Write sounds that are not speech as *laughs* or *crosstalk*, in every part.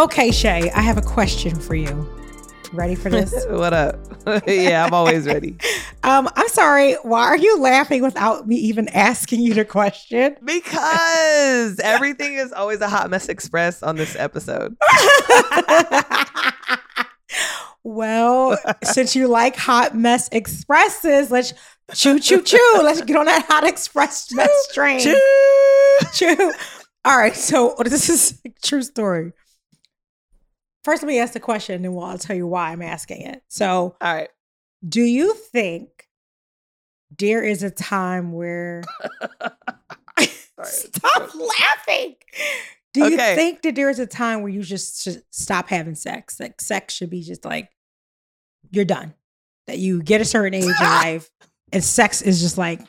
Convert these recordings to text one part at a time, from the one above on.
Okay, Shay, I have a question for you. Ready for this? *laughs* what up? *laughs* yeah, I'm always ready. *laughs* um, I'm sorry. Why are you laughing without me even asking you the question? Because everything is always a hot mess express on this episode. well, since you like hot mess expresses, let's choo choo choo. Let's get on that hot express mess train. Choo. Choo. All right. So this is a true story. First, let me ask the question, and then we'll, I'll tell you why I'm asking it. So, All right. do you think there is a time where *laughs* *laughs* stop laughing? Do you Okay. think that there is a time where you just should stop having sex? Like sex should be just like you're done. That you get a certain age in *laughs* life, and sex is just like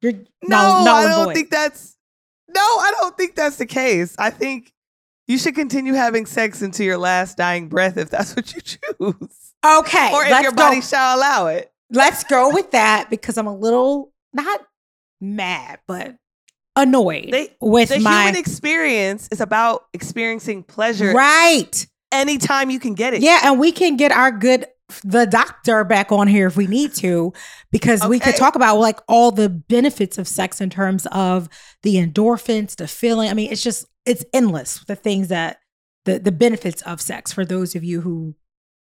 you're No, null I don't void. think that's. No, I don't think that's the case. I think you should continue having sex until your last dying breath if that's what you choose, okay, or if your go. body shall allow it. Let's go with that because I'm a little not mad, but annoyed They- with The my human experience is about experiencing pleasure right. anytime you can get it. Yeah, and we can get our good the doctor back on here if we need to because we could talk about like all the benefits of sex in terms of the endorphins, the feeling. I mean, it's just it's endless the things that the the benefits of sex for those of you who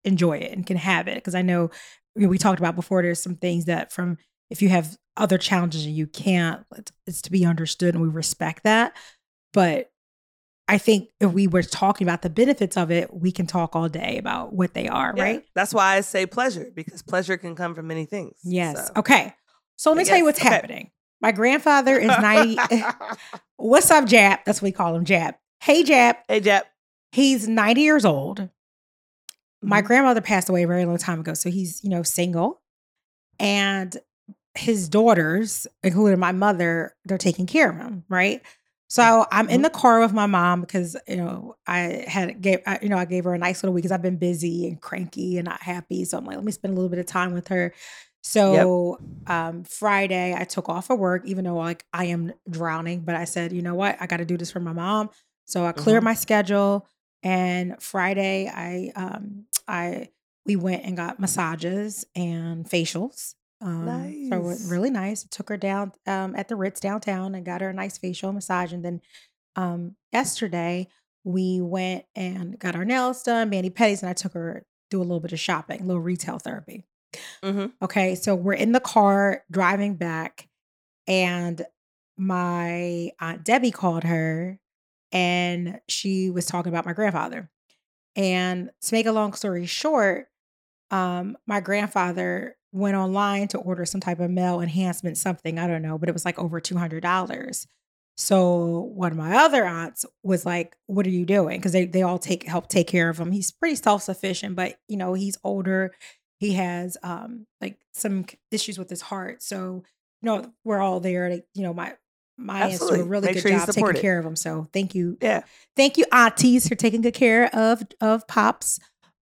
enjoy it and can have it because I know we talked about before there's some things that from if you have other challenges and you can't it's, it's to be understood and we respect that but I think if we were talking about the benefits of it, we can talk all day about what they are, Yeah. right? That's why I say pleasure because pleasure can come from many things. Yes. So. Okay. So let me tell you what's okay. happening. My grandfather is 90. *laughs* what's up, Jap? That's what we call him, Jap. Hey, Jap. hey, Jap. He's 90 years old. My Mhm. grandmother passed away a very long time ago. So he's, you know, single. And his daughters, including my mother, they're taking care of him, right? So I'm in Mhm. the car with my mom because you know I had gave I, you know I gave her a nice little week because I've been busy and cranky and not happy. So I'm like, let me spend a little bit of time with her. So um, Friday I took off of work, even though like I am drowning, but I said, you know what, I got to do this for my mom. So I cleared Mhm. my schedule, and Friday I um, I we went and got massages and facials. Um, So it was really nice. Took her down um, at the Ritz downtown and got her a nice facial massage. And then um, yesterday we went and got our nails done, mani pedis, and I took her do a little bit of shopping, a little retail therapy. Mhm. Okay, so we're in the car driving back, and my aunt Debbie called her, and she was talking about my grandfather. And to make a long story short, um, my grandfather went online to order some type of male enhancement, something I don't know, but it was like over two hundred dollars. So one of my other aunts was like, "What are you doing?" Because they they all take help take care of him. He's pretty self sufficient, but you know he's older. He has um like some issues with his heart. So you know we're all there. To, you know my my aunts do a really Make good sure job taking it. care of him. So thank you Yeah. thank you aunties for taking good care of of pops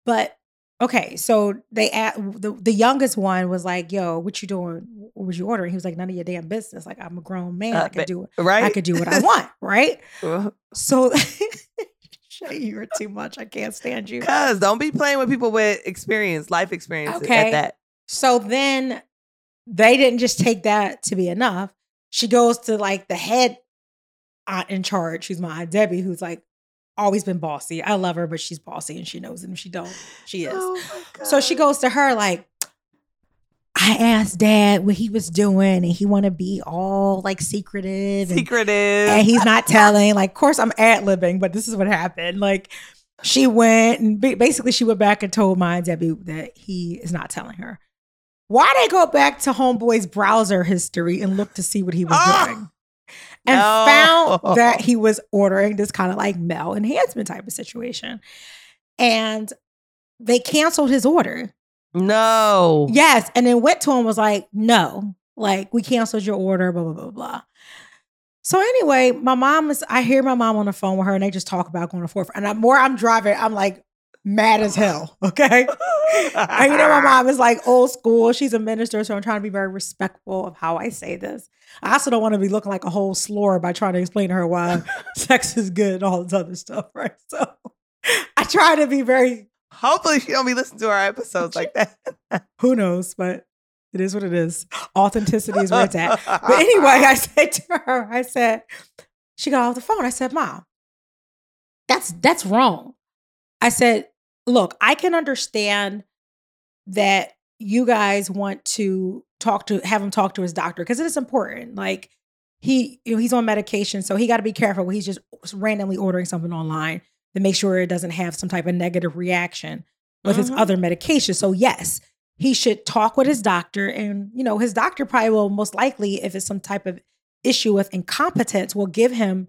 but okay so they at the, the youngest one was like yo what you doing what was you ordering he was like none of your damn business like i'm a grown man Uh, i can but- do it Right. i could do what i *laughs* want right so *laughs* Shay, you're too much. I can't stand you. Cause don't be playing with people with experience, life experience Okay. at that. so then they didn't just take that to be enough. She goes to like the head aunt in charge who's my aunt debbie who's like always been bossy. I love her but she's bossy and she knows it and if she don't. She is. Oh So she goes to her like, I asked dad what he was doing, and he want to be all like secretive, and, secretive. and he's not telling. Like, of course, I'm ad libbing, but this is what happened. Like, she went and basically she went back and told my Debbie that he is not telling her. Why they go back to Homeboy's browser history and look to see what he was Ah! doing? And No. found *laughs* that he was ordering this kind of like male enhancement type of situation. And they canceled his order. No. Yes. And then went to him was like, no, like we canceled your order, blah, blah, blah, blah. So anyway, my mom is, I hear my mom on the phone with her and they just talk about going to forth. And I'm more I'm driving, I'm like mad as hell. *laughs* Okay. and you know, my mom is like old school. She's a minister, so I'm trying to be very respectful of how I say this. I also don't want to be looking like a whole slur by trying to explain to her why *laughs* sex is good and all this other stuff, right? So *laughs* I try to be very. Hopefully, she don't be listening to our episodes like that. *laughs* Who knows? But it is what it is. Authenticity is where it's at. But anyway, I *laughs* said to her, I said, she got off the phone. I said, Mom, that's that's wrong. I said, look, I can understand that you guys want to talk to have him talk to his doctor because it is important. Like he, you know, he's on medication, so he got to be careful when he's just randomly ordering something online to make sure it doesn't have some type of negative reaction with his Mhm. other medication. So yes, he should talk with his doctor, and you know, his doctor probably will most likely, if it's some type of issue with incompetence, will give him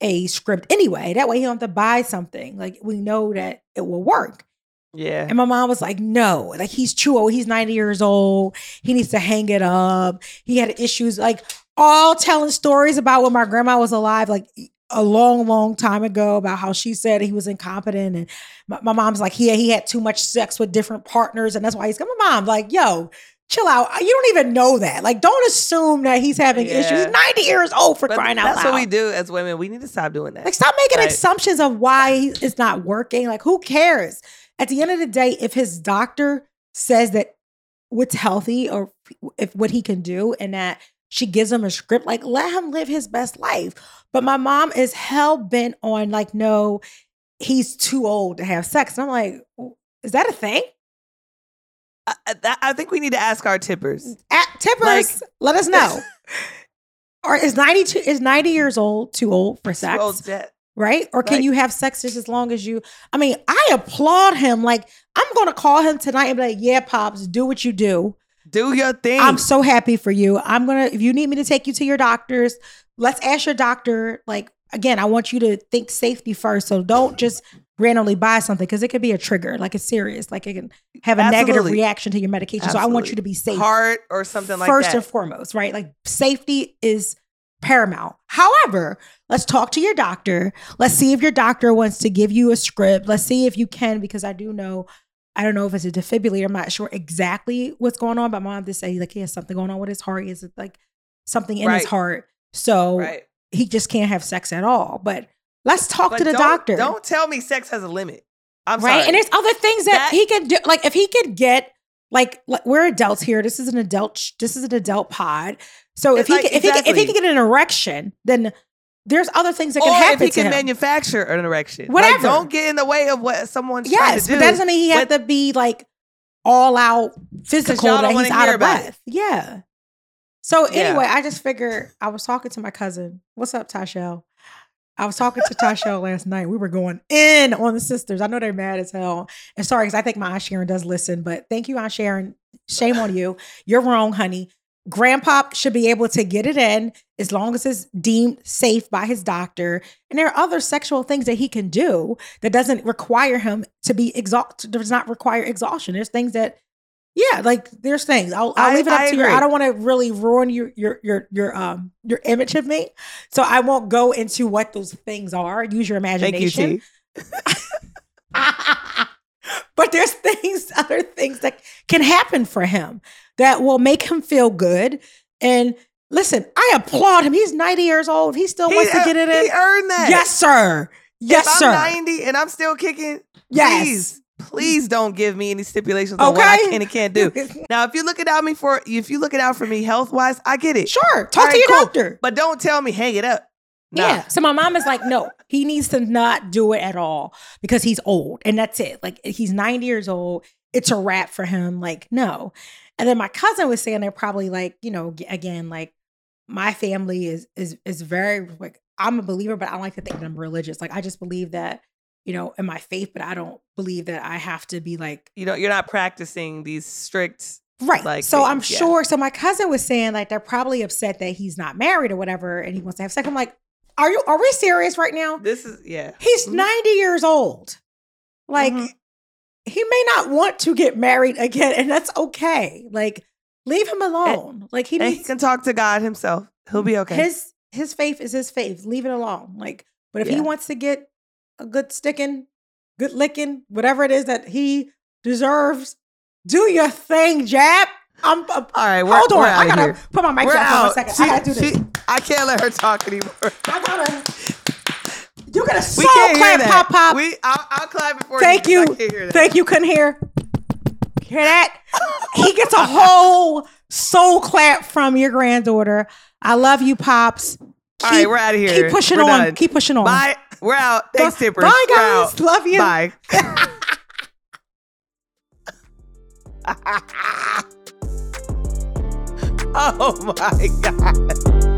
a script anyway. That way, he don't have to buy something. Like we know that it will work. Yeah. And my mom was like, no, like he's too old. He's 90 years old. He needs to hang it up. He had issues, like all telling stories about when my grandma was alive, like a long, long time ago, about how she said he was incompetent. And my, my mom's like, yeah, he had too much sex with different partners. And that's why he's coming. My mom, like, yo, chill out. You don't even know that. Like, don't assume that he's having issues. Yeah. He's 90 years old for But crying out that's loud. That's what we do as women. We need to stop doing that. Like, stop making Right. assumptions of why it's not working. Like, who cares? At the end of the day, if his doctor says that what's healthy or if what he can do and that she gives him a script, like, let him live his best life. But my mom is hell bent on, like, no, he's too old to have sex. And I'm like, is that a thing? I, I- I think we need to ask our tippers. At tippers, Like- let us know. *laughs* or is 92 is 90 years old too old for sex? That- right? Or can Right. you have sex just as long as you? I mean, I applaud him. Like, I'm gonna call him tonight and be like, "Yeah, pops, do what you do. Do your thing. I'm so happy for you. I'm gonna. If you need me to take you to your doctors, let's ask your doctor. Like, again, I want you to think safety first. So don't just randomly buy something because it could be a trigger. Like, it's serious. Like, it can have a negative reaction to your medication. So I want you to be safe Heart or something like first that. and foremost, right? Like safety is paramount. However, let's talk to your doctor. Let's see if your doctor wants to give you a script. Let's see if you can, because I do know, I don't know if it's a defibrillator. I'm not sure exactly what's going on, but mom did say like he has something going on with his heart. He has like something in his heart. So right. he just can't have sex at all. But let's talk But to the don't- doctor. Don't tell me sex has a limit. I'm right? sorry. And there's other things that, That- he can do. Like if he could get like, like we're adults here. This is an adult. sh- This is an adult pod. So if he like- can, if he can, if he exactly. can get an erection, then there's other things that or can if happen he to can him. manufacture an erection. Like, Whatever. don't get in the way of what someone's trying yes, to do. but that doesn't mean he has to be like all out physical that he's out of about it. breath. Yeah. So Yeah. anyway, I just figured I was talking to my cousin. What's up, Tashel? I was talking to Tashel last night. We were going in on the sisters. I know they're mad as hell. And sorry, because I think my Aunt Sharon does listen, but thank you, Aunt Sharon. Shame on you. You're wrong, honey. Grandpa should be able to get it in as long as it's deemed safe by his doctor. And there are other sexual things that he can do that doesn't require him to be exhausted, does not require exhaustion. There's things that, yeah, like there's things. I'll, I'll I- leave it up I to you. I don't want to really ruin your your your your um your image of me, so I won't go into what those things are. Use your you, imagination. T. *laughs* but there's things, *laughs* other things that can happen for him that will make him feel good. And listen, I applaud him. He's 90 years old. He still wants to get it in. He earned that. Yes, sir. Yes, if sir. I'm 90 and I'm still kicking, Yes. please, please don't give me any stipulations on what I can and can't do. *laughs* Now, if you look it out me for if you look it out for me health wise, I get it. sure. Talk All to right, your cool. doctor. But don't tell me hang it up. Nah. Yeah. So my mom is like, no, he needs to not do it at all because he's old. And that's it. Like he's 90 years old. It's a wrap for him. Like, no. And then my cousin was saying they're probably like, you know, again, like my family is is is very like I'm a believer, but I don't like to think that I'm religious. Like I just believe that, you know, in my faith, but I don't believe that I have to be like You know, you're not practicing these strict. Right. like so I'm things, yeah. sure. So my cousin was saying like they're probably upset that he's not married or whatever, and he wants to have sex. I'm like, are you? Are we serious right now? This is yeah. He's Mhm. 90 years old. Like Mhm. He may not want to get married again, and that's okay. Like leave him eh, alone. like he And he can talk to God himself. He'll be okay. his his faith is his faith. Leave it alone. Like, but if he wants to get a good sticking, good licking, whatever it is that he deserves, do your thing, Jab. I'm, I'm All right, we're, hold on. we're I gotta here. put my mic We're down for a second. She- I gotta do this. she- I can't let her talk anymore. I gotta. You get a We hear clap, pop pop. We, I'll, I'll clap it for Thank you. you. 'cause I can't hear that. Thank you. Couldn't hear. Hear that? he gets a whole soul clap from your granddaughter. I love you, pops. All right, we're out of here. Keep pushing We're on. done. Keep pushing on. Bye. We're out. Thanks, Bye, Tippers. Bye, guys. out. Love you. Bye. *laughs* *laughs* oh my God.